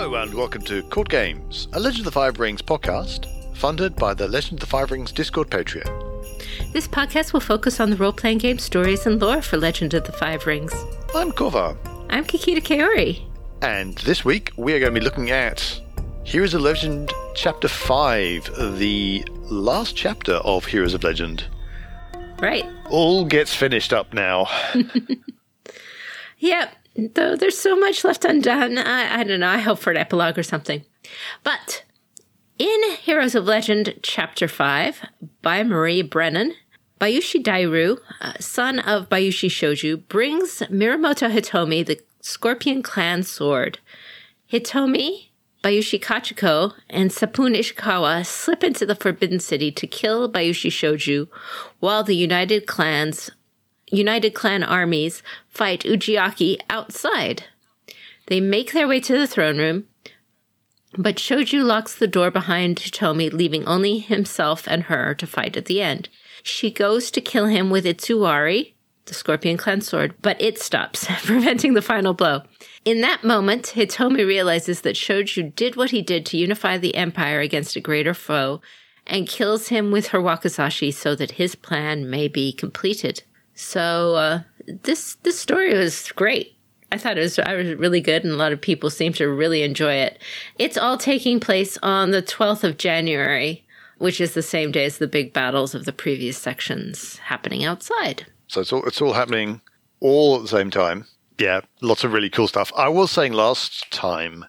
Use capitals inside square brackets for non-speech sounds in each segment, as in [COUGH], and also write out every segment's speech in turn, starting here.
Hello and welcome to Court Games, a Legend of the Five Rings podcast, funded by the Legend of the Five Rings Discord Patreon. This podcast will focus on the role playing game stories and lore for Legend of the Five Rings. I'm Kova. I'm Kakita Kaori. and this week we are going to be looking at Heroes of Legend Chapter 5, the last chapter of Heroes of Legend. Right. All gets finished up now. [LAUGHS] Yep. Though there's so much left undone. I, I don't know. I hope for an epilogue or something. But in Heroes of Legend, Chapter 5, by Marie Brennan, Bayushi Dairu, uh, son of Bayushi Shoju, brings Mirumoto Hitomi the Scorpion Clan sword. Hitomi, Bayushi Kachiko, and Seppun Ishikawa slip into the Forbidden City to kill Bayushi Shoju while the United Clans United Clan armies fight Ujiaki outside. They make their way to the throne room, but Shoju locks the door behind Hitomi, leaving only himself and her to fight at the end. She goes to kill him with Itsuwari, the Scorpion Clan sword, but it stops, [LAUGHS] preventing the final blow. In that moment, Hitomi realizes that Shoju did what he did to unify the empire against a greater foe and kills him with her wakizashi so that his plan may be completed. So uh, this this story was great. I thought it was I was really good, and a lot of people seem to really enjoy it. It's all taking place on the twelfth of January, which is the same day as the big battles of the previous sections happening outside. So it's all, it's all happening all at the same time. Yeah, lots of really cool stuff. I was saying last time,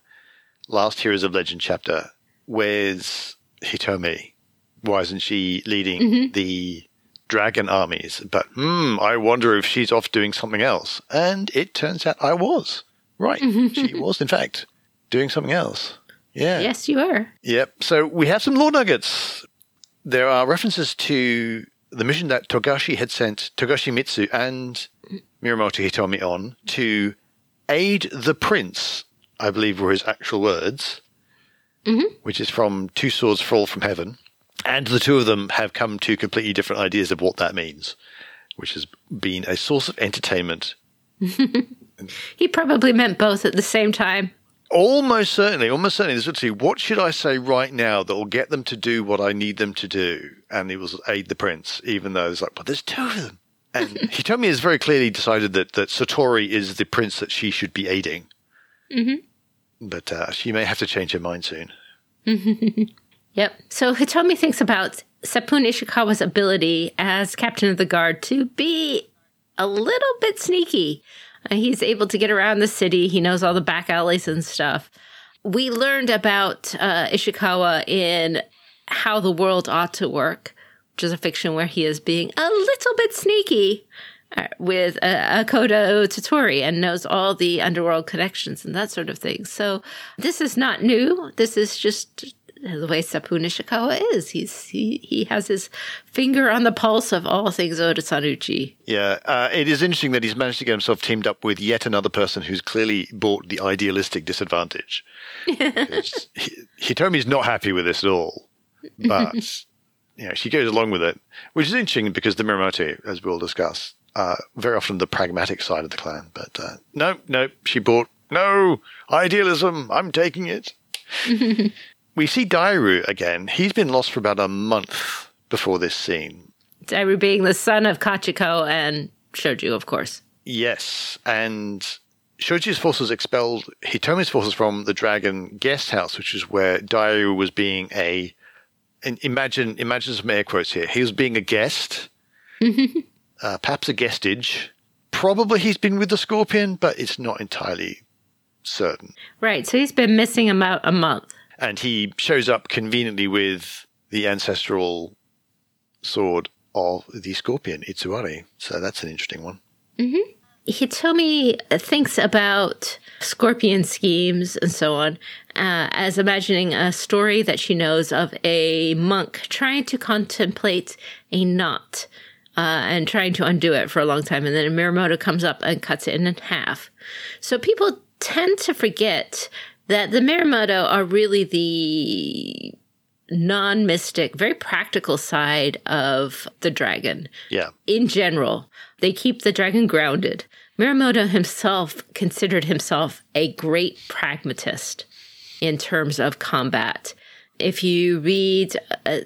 last Heroes of Legend chapter, where's Hitomi? Why isn't she leading the dragon armies? But hmm, I wonder if she's off doing something else. And it turns out I was. Right. she [LAUGHS] was, in fact, doing something else. Yeah. Yes, you are. Yep. So we have some lore nuggets. There are references to the mission that Togashi had sent Togashi Mitsu and Mirumoto Hitomi on to aid the prince, I believe were his actual words, which is from Two Swords Fall from Heaven. And the two of them have come to completely different ideas of what that means, which has been a source of entertainment [LAUGHS] He probably meant both at the same time. Almost certainly, almost certainly. There's literally, what should I say right now that will get them to do what I need them to do? And it was aid the prince, even though it's like, but there's two of them. And [LAUGHS] he told me has very clearly decided that, that Sotorii is the prince that she should be aiding. Mm-hmm. But uh, she may have to change her mind soon. [LAUGHS] Yep. So Hitomi thinks about Seppun Ishikawa's ability as captain of the guard to be a little bit sneaky. Uh, he's able to get around the city. He knows all the back alleys and stuff. We learned about uh, Ishikawa in How the World Ought to Work, which is a fiction where he is being a little bit sneaky uh, with uh, Akodo Toturi and knows all the underworld connections and that sort of thing. So this is not new. This is just the way Seppun Ishikawa is. He's he, he has his finger on the pulse of all things Otosan Uchi. Yeah, uh, it is interesting that he's managed to get himself teamed up with yet another person who's clearly bought the idealistic disadvantage. [LAUGHS] Hi- Hitomi's not happy with this at all, but [LAUGHS] you know, she goes along with it, which is interesting because the Mirumoto, as we'll discuss, are very often the pragmatic side of the clan. But uh, no, no, she bought no idealism. I'm taking it. [LAUGHS] we see Dairu again. He's been lost for about a month before this scene. Dairu being the son of Kachiko and Shoju, of course. Yes, and Shoju's forces expelled Hitomi's forces from the Dragon Guest House, which is where Dairu was being a. And imagine, imagine some air quotes here. He was being a guest, [LAUGHS] uh, perhaps a guestage. Probably he's been with the Scorpion, but it's not entirely certain. Right. So he's been missing about a month. And he shows up conveniently with the ancestral sword of the Scorpion, Itsuwari. So that's an interesting one. Hitomi thinks about scorpion schemes and so on uh, as imagining a story that she knows of a monk trying to contemplate a knot uh, and trying to undo it for a long time. And then a Mirumoto comes up and cuts it in half. So people tend to forget that the Mirumoto are really the non mystic, very practical side of the dragon Yeah. in general, they keep the dragon grounded. Mirumoto himself considered himself a great pragmatist. in terms of combat. If you read uh,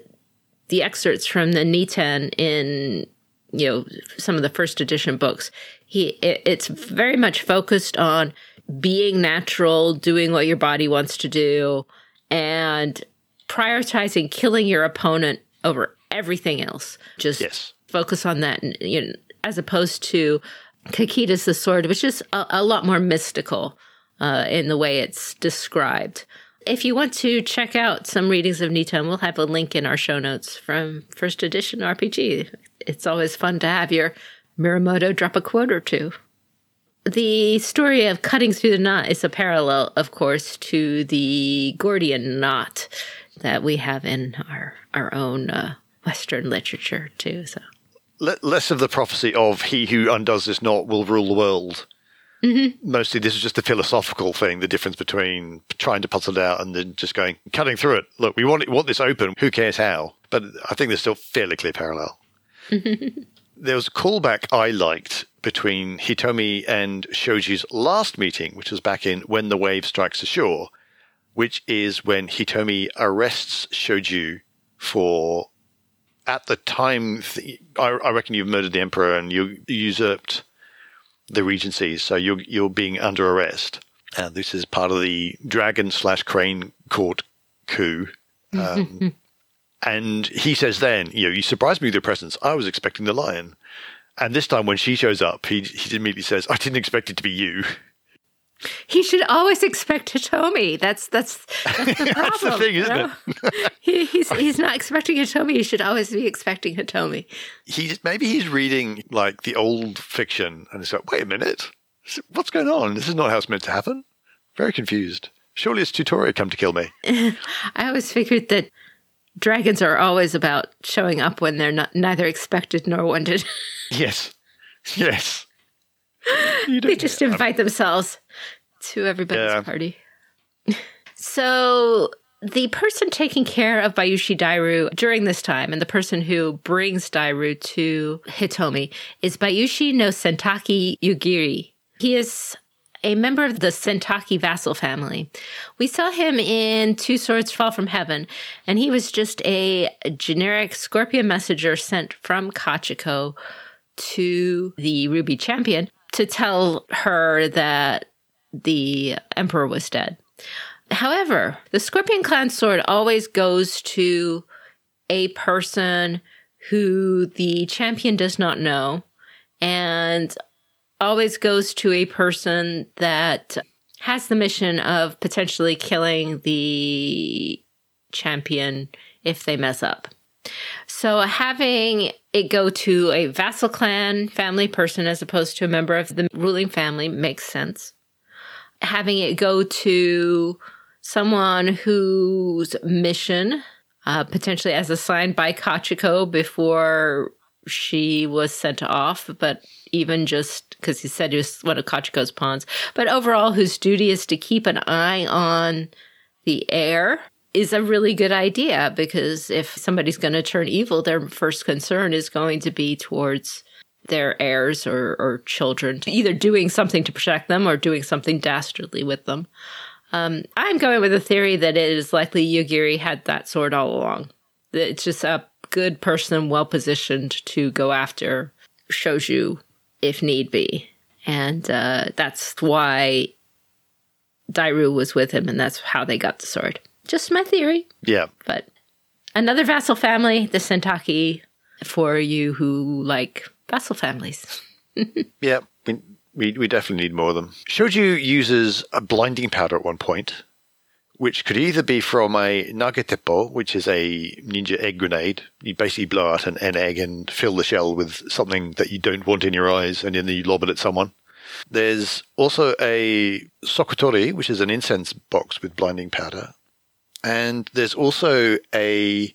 the excerpts from the Niten in you know some of the first edition books, he it, it's very much focused on being natural, doing what your body wants to do, and prioritizing killing your opponent over everything else. Just Yes. focus on that, and, you know, as opposed to Kakita's the sword, which is a, a lot more mystical uh, in the way it's described. If you want to check out some readings of Niten, we'll have a link in our show notes from first edition RPG. It's always fun to have your Mirumoto drop a quote or two. The story of cutting through the knot is a parallel, of course, to the Gordian knot that we have in our our own uh, Western literature too. So Le- less of the prophecy of he who undoes this knot will rule the world. Mm-hmm. Mostly, this is just a philosophical thing. The difference between trying to puzzle it out and then just going cutting through it. Look, we want it, want this open. Who cares how? But I think there's still fairly clear parallel. [LAUGHS] there was a callback I liked between Hitomi and Shoju's last meeting, which was back in When the Wave Strikes the Shore, which is when Hitomi arrests Shoju for at the time, th- I, I reckon you've murdered the emperor and you usurped the regency, so you're you're being under arrest. And this is part of the dragon slash crane court coup. [LAUGHS] Um, and he says, then you know, you surprised me with your presence. I was expecting the lion. And this time, when she shows up, he he immediately says, "I didn't expect it to be you." he should always expect Hitomi. That's that's that's the problem. [LAUGHS] That's the thing, isn't know? he, he's he's not expecting Hitomi. He should always be expecting Hitomi. He's maybe he's reading like the old fiction, and he's like, "Wait a minute, what's going on? This is not how it's meant to happen." Very confused. Surely it's Tutoria come to kill me. [LAUGHS] I always figured that dragons are always about showing up when they're not neither expected nor wanted. [LAUGHS] Yes. Yes. They just invite themselves to everybody's Yeah. party. [LAUGHS] so the person taking care of Bayushi Dairu during this time and the person who brings Dairu to Hitomi is Bayushi no Sentaki Yugiri. He is a member of the Sentaki vassal family. We saw him in Two Swords Fall from Heaven, and he was just a generic Scorpion messenger sent from Kachiko to the Ruby Champion to tell her that the Emperor was dead. However, the Scorpion Clan sword always goes to a person who the champion does not know and always goes to a person that has the mission of potentially killing the champion if they mess up. So having it go to a vassal clan family person as opposed to a member of the ruling family makes sense. Having it go to someone whose mission, uh, potentially as assigned by Kachiko before she was sent off, but even just because he said he was one of Kachiko's pawns, but overall whose duty is to keep an eye on the heir is a really good idea because if somebody's going to turn evil, their first concern is going to be towards their heirs or, or children, either doing something to protect them or doing something dastardly with them. Um, I'm going with the theory that it is likely Yugiri had that sword all along. It's just a good person, well positioned to go after Shoju if need be. And uh, that's why Dairu was with him, and that's how they got the sword. Just my theory, Yeah. but another vassal family, the Sentaki, for you who like vassal families. [LAUGHS] Yeah. We, we, we definitely need more of them. Shoju uses a blinding powder at one point, which could either be from a nageteppo, which is a ninja egg grenade. You basically blow out an, an egg and fill the shell with something that you don't want in your eyes, and then you lob it at someone. There's also a sokotori, which is an incense box with blinding powder. And there's also a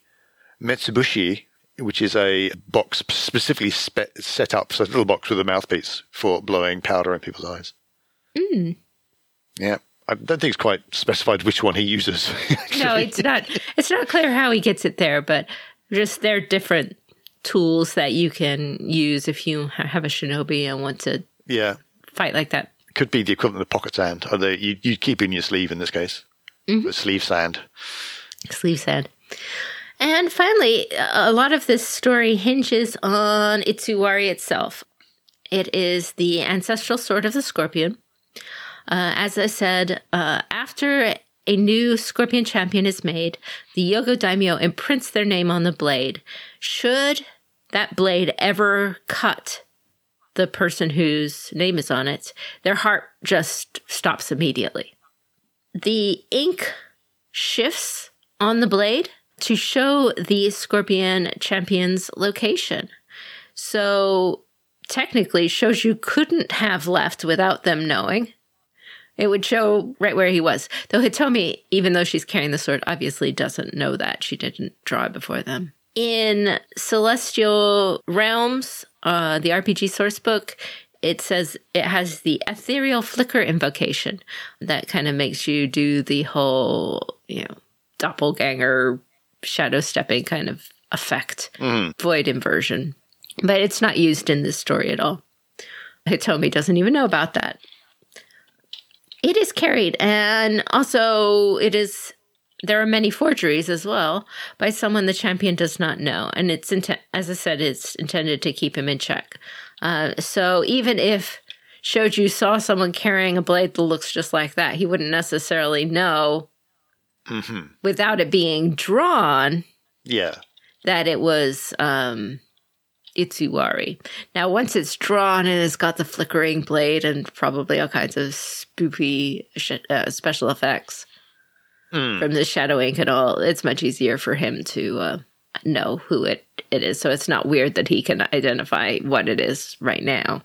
metsubushi, which is a box specifically spe- set up, so a little box with a mouthpiece for blowing powder in people's eyes. Hmm. Yeah, I don't think it's quite specified which one he uses. [LAUGHS] No, it's not. It's not clear how he gets it there, but just they're different tools that you can use if you have a shinobi and want to yeah, fight like that. could be the equivalent of pocket sand, or the, you, you keep in your sleeve in this case. Mm-hmm. the sleeve sand. Sleeve sand. And finally, a lot of this story hinges on Itsuwari itself. It is the ancestral sword of the scorpion. Uh, as I said, uh, after a new scorpion champion is made, the Yogo daimyo imprints their name on the blade. Should that blade ever cut the person whose name is on it, their heart just stops immediately. The ink shifts on the blade to show the scorpion champion's location. So technically shows you couldn't have left without them knowing. It would show right where he was. Though Hitomi, even though she's carrying the sword, obviously doesn't know that. She didn't draw it before them. In Celestial Realms, uh, the RPG source book, it says it has the ethereal flicker invocation that kind of makes you do the whole, you know, doppelganger shadow stepping kind of effect, Mm. void inversion. But it's not used in this story at all. Hitomi doesn't even know about that. It is carried, and also it is. There are many forgeries as well by someone the champion does not know, and it's inten- as I said, it's intended to keep him in check. Uh, so even if Shoju saw someone carrying a blade that looks just like that, he wouldn't necessarily know hmm without it being drawn Yeah. that it was um, Itsuwari. Now, once it's drawn and it's got the flickering blade and probably all kinds of spoopy sh- uh, special effects Mm. from the shadow ink and all, it's much easier for him to uh, know who it, it is. So it's not weird that he can identify what it is right now.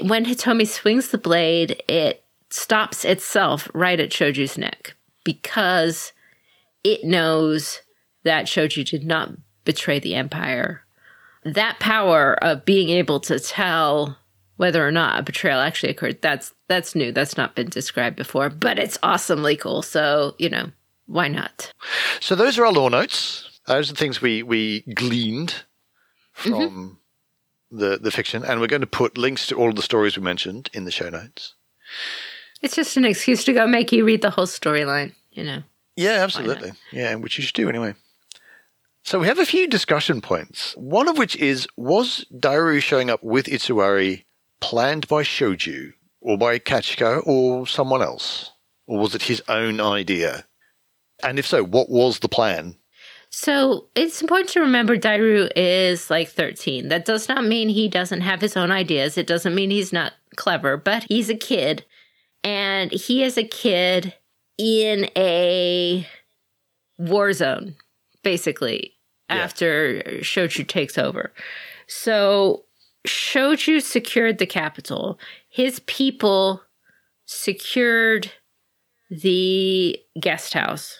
When Hitomi swings the blade, it stops itself right at Shoju's neck because it knows that Shoju did not betray the Empire. That power of being able to tell whether or not a betrayal actually occurred, that's that's new. That's not been described before, but it's awesomely cool. So, you know, why not? So those are our lore notes. Those are the things we, we gleaned mm-hmm. from the, the fiction. And we're going to put links to all of the stories we mentioned in the show notes. It's just an excuse to go make you read the whole storyline, you know. Yeah, absolutely. Yeah, which you should do anyway. So we have a few discussion points. One of which is was Dairu showing up with Itsuwari planned by Shoju or by Kachiko or someone else? Or was it his own idea? And if so, what was the plan? So it's important to remember Dairu is like 13. That does not mean he doesn't have his own ideas. It doesn't mean he's not clever, but he's a kid. And he is a kid in a war zone, basically, After Shoju takes over. So Shoju secured the capital. His people secured the guest house.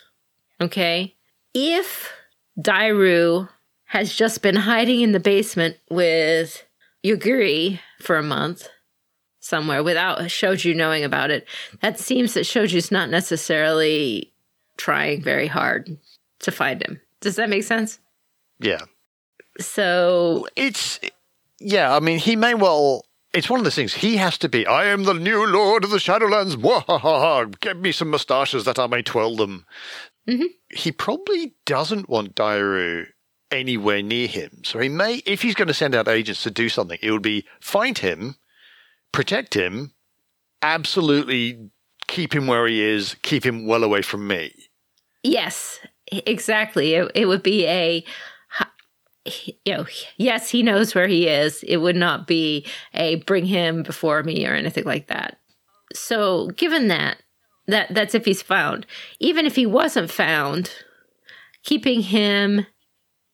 Okay. If Dairu has just been hiding in the basement with Yugiri for a month somewhere without Shoju knowing about it, that seems that Shoju's not necessarily trying very hard to find him. Does that make sense? Yeah. So, It's yeah, I mean he may well it's one of those things. He has to be, I am the new lord of the Shadowlands. Mwahaha. Get me some moustaches that I may twirl them. Mhm. He probably doesn't want Dairu anywhere near him. So he may, if he's going to send out agents to do something, it would be find him, protect him, absolutely keep him where he is, keep him well away from me. yes, exactly. It, it would be a you know, yes, he knows where he is. It would not be a bring him before me or anything like that. So, given that, that that's if he's found. Even if he wasn't found, keeping him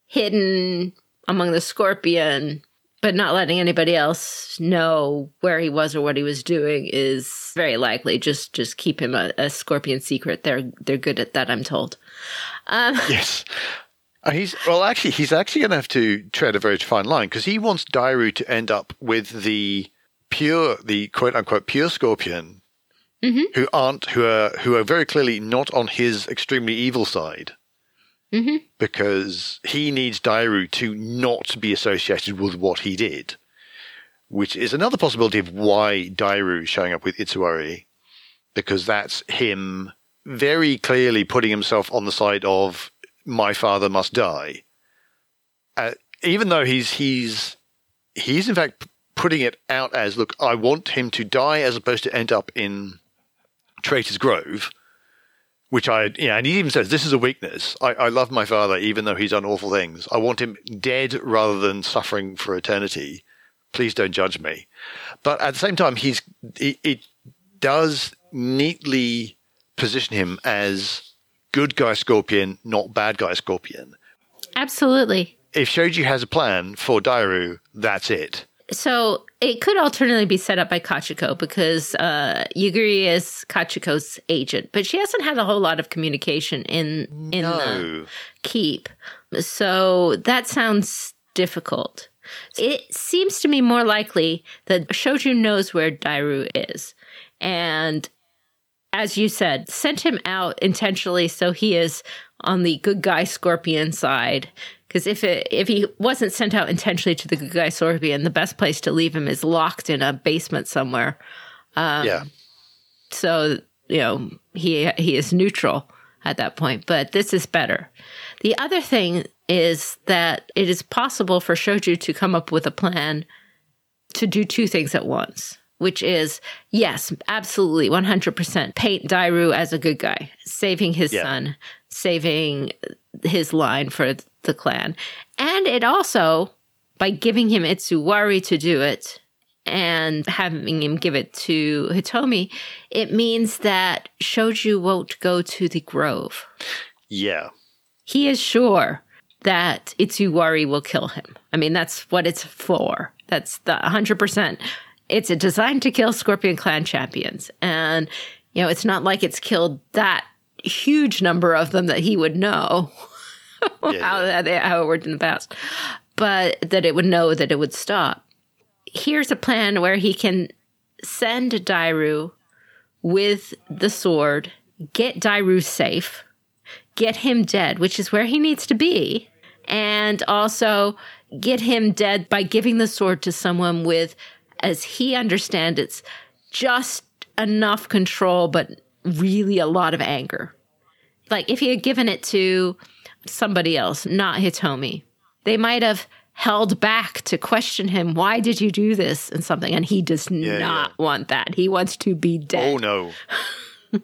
hidden among the scorpion, but not letting anybody else know where he was or what he was doing is very likely. Just just keep him a, a scorpion secret. They're they're good at that, I'm told. Um, Yes. Uh, He's well, actually, he's actually going to have to tread a very fine line because he wants Dairu to end up with the pure, the quote unquote pure scorpion, Mhm. who aren't, who are, who are very clearly not on his extremely evil side, Mhm. because he needs Dairu to not be associated with what he did, which is another possibility of why Dairu is showing up with Itsuwari, because that's him very clearly putting himself on the side of my father must die. Uh, even though he's he's he's in fact putting it out as look, I want him to die as opposed to end up in Traitor's Grove, which I yeah, and he even says this is a weakness. I, I love my father even though he's done awful things. I want him dead rather than suffering for eternity. Please don't judge me. But at the same time, he's it, it does neatly position him as good guy Scorpion, not bad guy Scorpion. Absolutely. If Shoju has a plan for Dairu, that's it. So it could alternately be set up by Kachiko because uh, Yugiri is Kachiko's agent, but she hasn't had a whole lot of communication in in No. the keep. So that sounds difficult. It seems to me more likely that Shoju knows where Dairu is. And as you said, sent him out intentionally so he is on the good guy scorpion side. Because if it, if he wasn't sent out intentionally to the good guy scorpion, the best place to leave him is locked in a basement somewhere. Um, yeah. So you know he he is neutral at that point. But this is better. The other thing is that it is possible for Shoju to come up with a plan to do two things at once, which is yes, absolutely, one hundred percent paint Dairu as a good guy, saving his Yeah. son, saving his line for the clan, and it also by giving him Itsuwari to do it and having him give it to Hitomi, it means that Shoju won't go to the grove. Yeah. He is sure that Itsuwari will kill him. I mean, that's what it's for. That's the 100%. It's a designed to kill Scorpion Clan champions. And, you know, it's not like it's killed that huge number of them that he would know [LAUGHS] Yeah, how, that how it worked in the past, but that it would know that it would stop. Here's a plan where he can send Dairu with the sword, get Dairu safe, get him dead, which is where he needs to be, and also get him dead by giving the sword to someone with, as he understands it's just enough control, but really a lot of anger. Like if he had given it to somebody else, not Hitomi, they might have held back to question him, why did you do this? And something. And he does not want that. He wants to be dead. Oh no. [LAUGHS]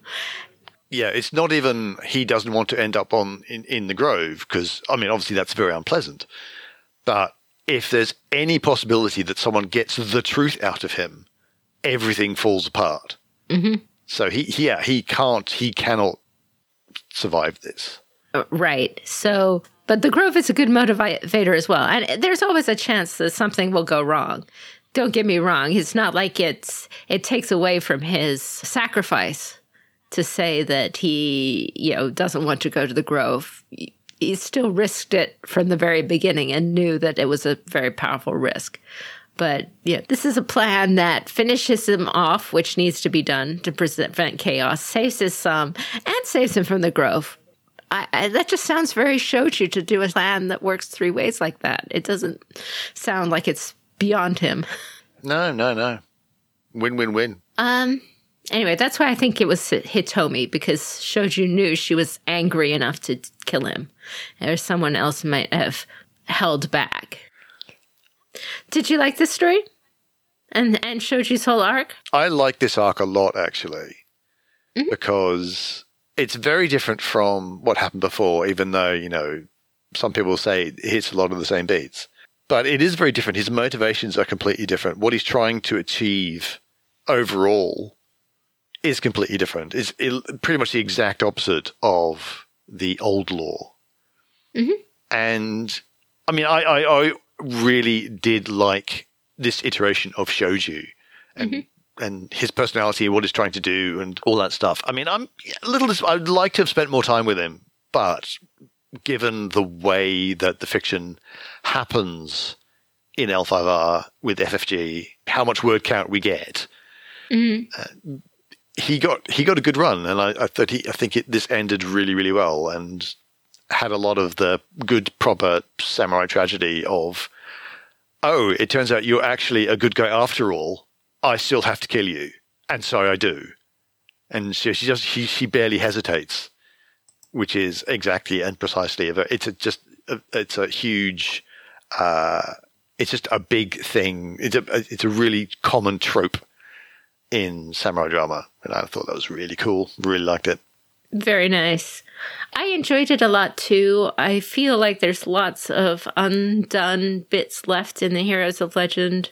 yeah, it's not even he doesn't want to end up on in, in the grove because I mean obviously that's very unpleasant. But if there's any possibility that someone gets the truth out of him, everything falls apart. Mm-hmm. So he, yeah he can't he cannot survive this. Uh, Right. So, but the Grove is a good motivator as well. And there's always a chance that something will go wrong. Don't get me wrong. It's not like it's, it takes away from his sacrifice to say that he, you know, doesn't want to go to the Grove. He still risked it from the very beginning and knew that it was a very powerful risk. But yeah, this is a plan that finishes him off, which needs to be done to prevent chaos, saves his son, and saves him from the Grove. I, I, that just sounds very Shoju to do a plan that works three ways like that. It doesn't sound like it's beyond him. No, no, no. Win, win, win. Um. Anyway, that's why I think it was Hitomi because Shoju knew she was angry enough to kill him, or someone else might have held back. Did you like this story? And and Shoju's whole arc? I like this arc a lot actually mm-hmm. because it's very different from what happened before, even though, you know, some people say it hits a lot of the same beats. But it is very different. His motivations are completely different. What he's trying to achieve overall is completely different. It's pretty much the exact opposite of the old lore. Mm-hmm. And I mean, I, I, I really did like this iteration of Shoju and mm-hmm. and his personality, what he's trying to do, and all that stuff. I mean, I'm a little. I'd like to have spent more time with him, but given the way that the fiction happens in L5R with FFG, how much word count we get, mm-hmm. uh, he got he got a good run, and I, I thought he, I think it, this ended really really well and had a lot of the good proper samurai tragedy of oh, it turns out you're actually a good guy after all. I still have to kill you, and so I do. and she she just she she barely hesitates, which is exactly and precisely a, it's a, just a, it's a huge. Uh, it's just a big thing. It's a it's a really common trope in samurai drama, and I thought that was really cool. Really liked it. Very nice. I enjoyed it a lot too. I feel like there's lots of undone bits left in the Heroes of Legend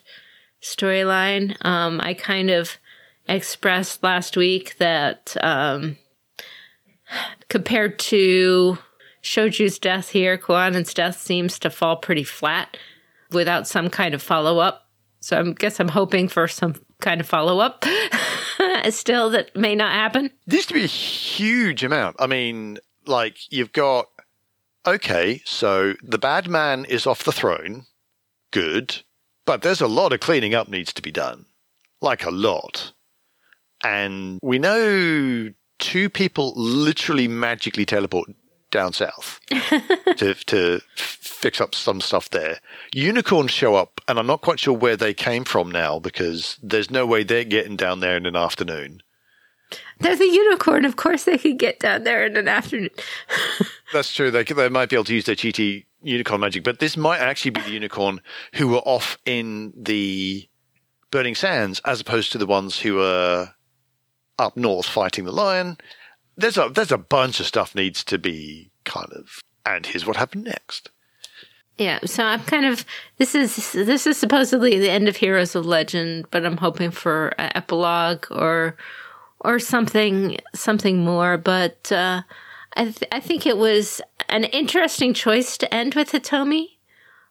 storyline. Um, I kind of expressed last week that um, compared to Shoju's death here, Koanen's death seems to fall pretty flat without some kind of follow up. So I guess I'm hoping for some kind of follow up [LAUGHS] still that may not happen. This to be a huge amount. I mean, like you've got okay, so the bad man is off the throne. Good. But there's a lot of cleaning up needs to be done. Like a lot. And we know two people literally magically teleport down south [LAUGHS] to to fix up some stuff there. Unicorns show up, and I'm not quite sure where they came from now because there's no way they're getting down there in an afternoon. They're the unicorn. Of course, they could get down there in an afternoon. [LAUGHS] That's true. They they might be able to use their cheaty unicorn magic, but this might actually be the unicorn who were off in the Burning Sands, as opposed to the ones who were up north fighting the lion. There's a there's a bunch of stuff needs to be kind of. And here's what happened next. Yeah, so I'm kind of this is this is supposedly the end of Heroes of Legend, but I'm hoping for an epilogue or or something something more. But uh, I th- I think it was an interesting choice to end with Hitomi.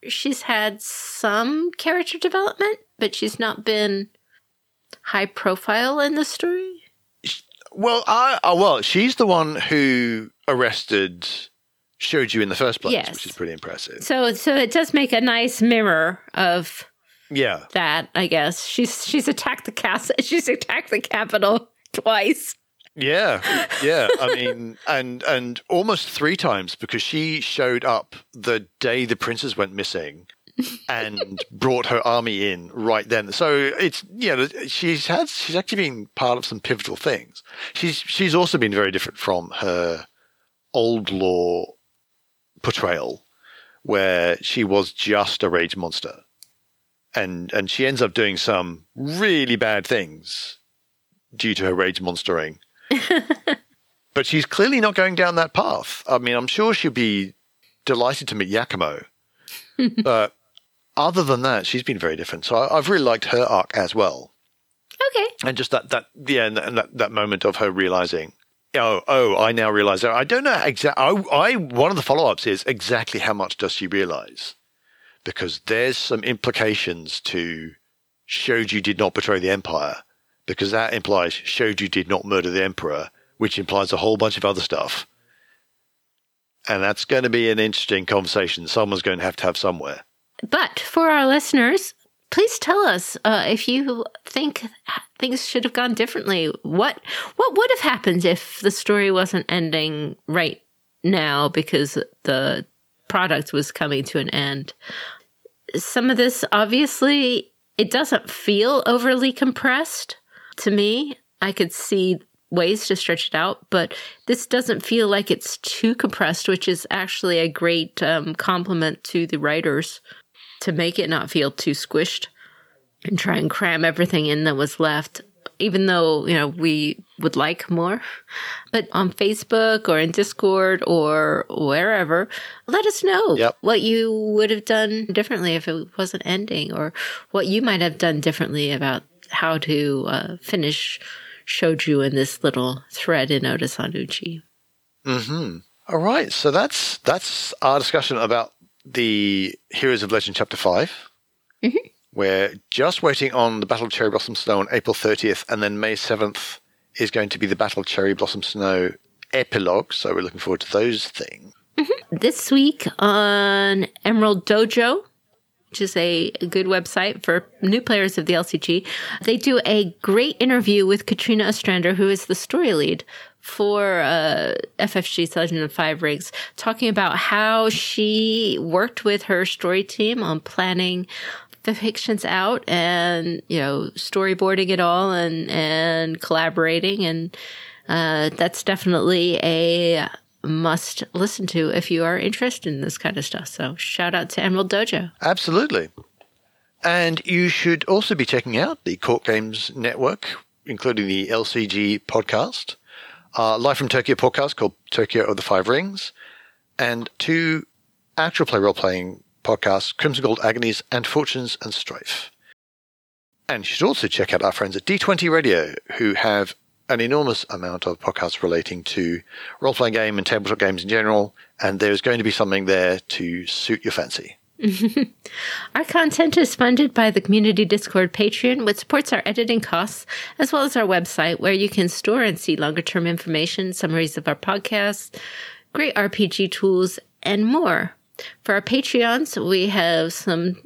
She's had some character development, but she's not been high profile in the story. Well, I oh, well, she's the one who arrested showed you in the first place, Yes. which is pretty impressive. So so it does make a nice mirror of Yeah, that, I guess. She's she's attacked the castle. [LAUGHS] She's attacked the capital twice. yeah, yeah. I [LAUGHS] mean, and and almost three times because she showed up the day the princess went missing. And brought her army in right then. So it's yeah, she's had she's actually been part of some pivotal things. She's she's also been very different from her old lore portrayal, where she was just a rage monster, and and she ends up doing some really bad things due to her rage monstering. [LAUGHS] but she's clearly not going down that path. I mean, I'm sure she'll be delighted to meet Yakumo, [LAUGHS] but other than that, she's been very different. So I, I've really liked her arc as well Okay. and just that that yeah, and, that, that moment of her realizing, oh oh, I now realize. I don't know exactly. I, I one of the follow ups is exactly how much does she realize, because there's some implications to Shoju did not betray the empire, because that implies Shoju did not murder the emperor, which implies a whole bunch of other stuff. And that's going to be an interesting conversation. Someone's going to have to have somewhere. But for our listeners, please tell us uh, if you think things should have gone differently. What what would have happened if the story wasn't ending right now because the product was coming to an end? Some of this obviously it doesn't feel overly compressed to me. I could see ways to stretch it out, but this doesn't feel like it's too compressed, which is actually a great um, compliment to the writers to make it not feel too squished and try and cram everything in that was left even though you know we would like more but on facebook or in discord or wherever let us know Yep. what you would have done differently if it wasn't ending or what you might have done differently about how to uh, finish shoju in this little thread in Otosan Uchi. All right, so that's that's our discussion about the Heroes of Legend Chapter 5 we We're just waiting on the Battle of Cherry Blossom Snow on April thirtieth, and then May seventh is going to be the Battle of Cherry Blossom Snow epilogue. So we're looking forward to those things. Mm-hmm. This week on Emerald Dojo, which is a good website for new players of the LCG, they do a great interview with Katrina Ostrander, who is the story lead for uh, of Five Rings, talking about how she worked with her story team on planning the fictions out and you know storyboarding it all and and collaborating and uh, that's definitely a must listen to if you are interested in this kind of stuff. So shout out to Emerald Dojo. Absolutely. And you should also be checking out the Court Games Network, including the LCG podcast, uh, Live from Tokyo podcast called Tokyo of the Five Rings, and two actual play role playing podcasts, Crimson Gold Agonies and Fortunes and Strife. And you should also check out our friends at D20 Radio, who have an enormous amount of podcasts relating to role playing game and tabletop games in general, and there's going to be something there to suit your fancy. [LAUGHS] our content is funded by the Community Discord Patreon, which supports our editing costs, as well as our website, where you can store and see longer term information, summaries of our podcasts, great RPG tools, and more. For our Patreons, we have some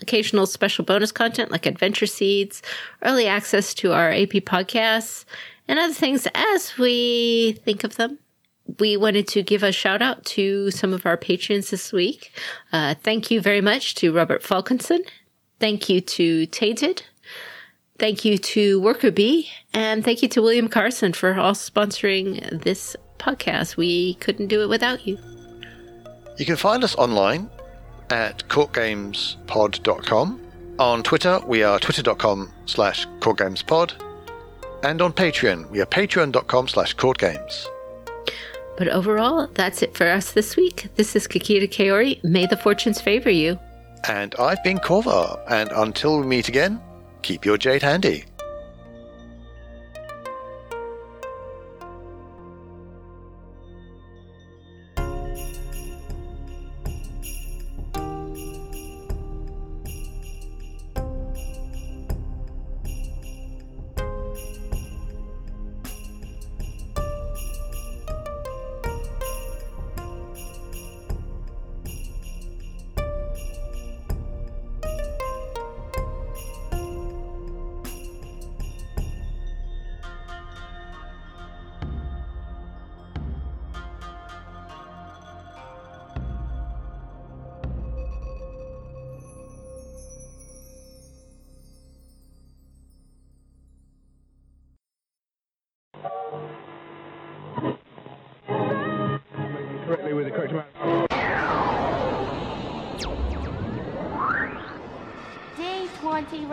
occasional special bonus content like Adventure Seeds, early access to our AP podcasts, and other things as we think of them. We wanted to give a shout out to some of our patrons this week. Uh, thank you very much to Robert Falkinson. Thank you to Tainted. Thank you to Worker Bee. And thank you to William Carson for all sponsoring this podcast. We couldn't do it without you. You can find us online at courtgamespod.com. On Twitter, we are twitter.com slash courtgamespod. And on Patreon, we are patreon.com slash courtgames. But overall, that's it for us this week. This is Kakita Kaori. May the fortunes favor you. And I've been Korvar. And until we meet again, keep your jade handy.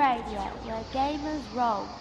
Radio, where gamers roll. www.d20radio.com.